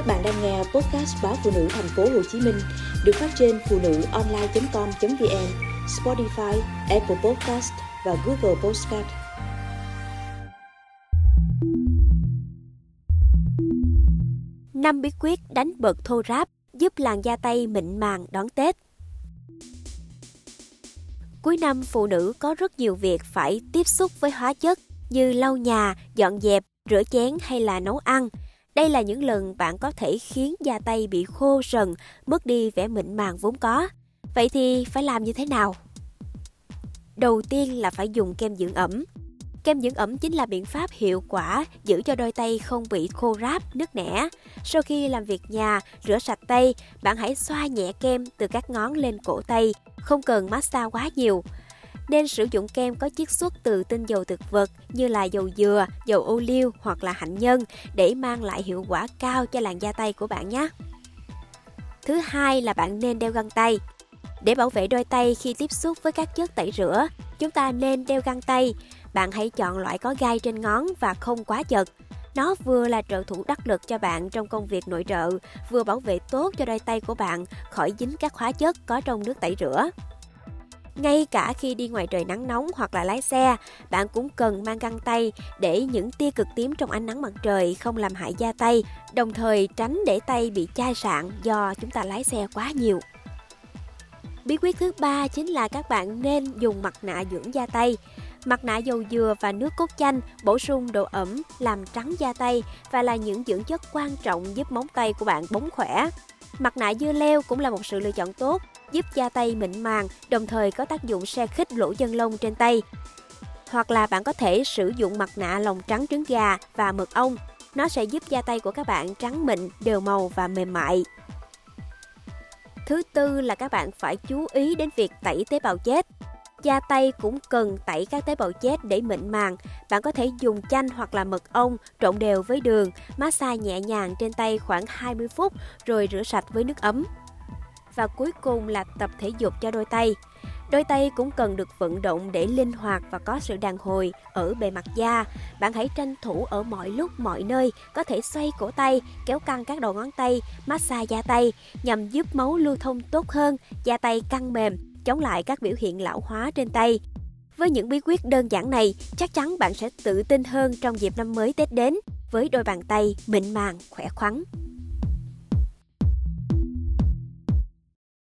Các bạn đang nghe podcast báo phụ nữ thành phố Hồ Chí Minh được phát trên phụ nữ online.com.vn, Spotify, Apple Podcast và Google Podcast. Năm bí quyết đánh bật thô ráp giúp làn da tay mịn màng đón Tết. Cuối năm, phụ nữ có rất nhiều việc phải tiếp xúc với hóa chất như lau nhà, dọn dẹp, rửa chén hay là nấu ăn. Đây là những lần bạn có thể khiến da tay bị khô rần, mất đi vẻ mịn màng vốn có. Vậy thì phải làm như thế nào? Đầu tiên là phải dùng kem dưỡng ẩm. Kem dưỡng ẩm chính là biện pháp hiệu quả giữ cho đôi tay không bị khô ráp, nứt nẻ. Sau khi làm việc nhà, rửa sạch tay, bạn hãy xoa nhẹ kem từ các ngón lên cổ tay, không cần massage quá nhiều. Nên sử dụng kem có chiết xuất từ tinh dầu thực vật như là dầu dừa, dầu ô liu hoặc là hạnh nhân để mang lại hiệu quả cao cho làn da tay của bạn nhé. Thứ hai là bạn nên đeo găng tay. Để bảo vệ đôi tay khi tiếp xúc với các chất tẩy rửa, chúng ta nên đeo găng tay. Bạn hãy chọn loại có gai trên ngón và không quá chật. Nó vừa là trợ thủ đắc lực cho bạn trong công việc nội trợ, vừa bảo vệ tốt cho đôi tay của bạn khỏi dính các hóa chất có trong nước tẩy rửa. Ngay cả khi đi ngoài trời nắng nóng hoặc là lái xe, bạn cũng cần mang găng tay để những tia cực tím trong ánh nắng mặt trời không làm hại da tay, đồng thời tránh để tay bị chai sạn do chúng ta lái xe quá nhiều. Bí quyết thứ ba chính là các bạn nên dùng mặt nạ dưỡng da tay. Mặt nạ dầu dừa và nước cốt chanh bổ sung độ ẩm, làm trắng da tay và là những dưỡng chất quan trọng giúp móng tay của bạn bóng khỏe. Mặt nạ dưa leo cũng là một sự lựa chọn tốt, giúp da tay mịn màng, đồng thời có tác dụng xe khích lỗ chân lông trên tay. Hoặc là bạn có thể sử dụng mặt nạ lòng trắng trứng gà và mật ong. Nó sẽ giúp da tay của các bạn trắng mịn, đều màu và mềm mại. Thứ tư là các bạn phải chú ý đến việc tẩy tế bào chết. Da tay cũng cần tẩy các tế bào chết để mịn màng. Bạn có thể dùng chanh hoặc là mật ong trộn đều với đường, massage nhẹ nhàng trên tay khoảng 20 phút rồi rửa sạch với nước ấm. Và cuối cùng là tập thể dục cho đôi tay. Đôi tay cũng cần được vận động để linh hoạt và có sự đàn hồi ở bề mặt da. Bạn hãy tranh thủ ở mọi lúc mọi nơi, có thể xoay cổ tay, kéo căng các đầu ngón tay, massage da tay nhằm giúp máu lưu thông tốt hơn, da tay căng mềm, chống lại các biểu hiện lão hóa trên tay. Với những bí quyết đơn giản này, chắc chắn bạn sẽ tự tin hơn trong dịp năm mới Tết đến với đôi bàn tay mịn màng, khỏe khoắn.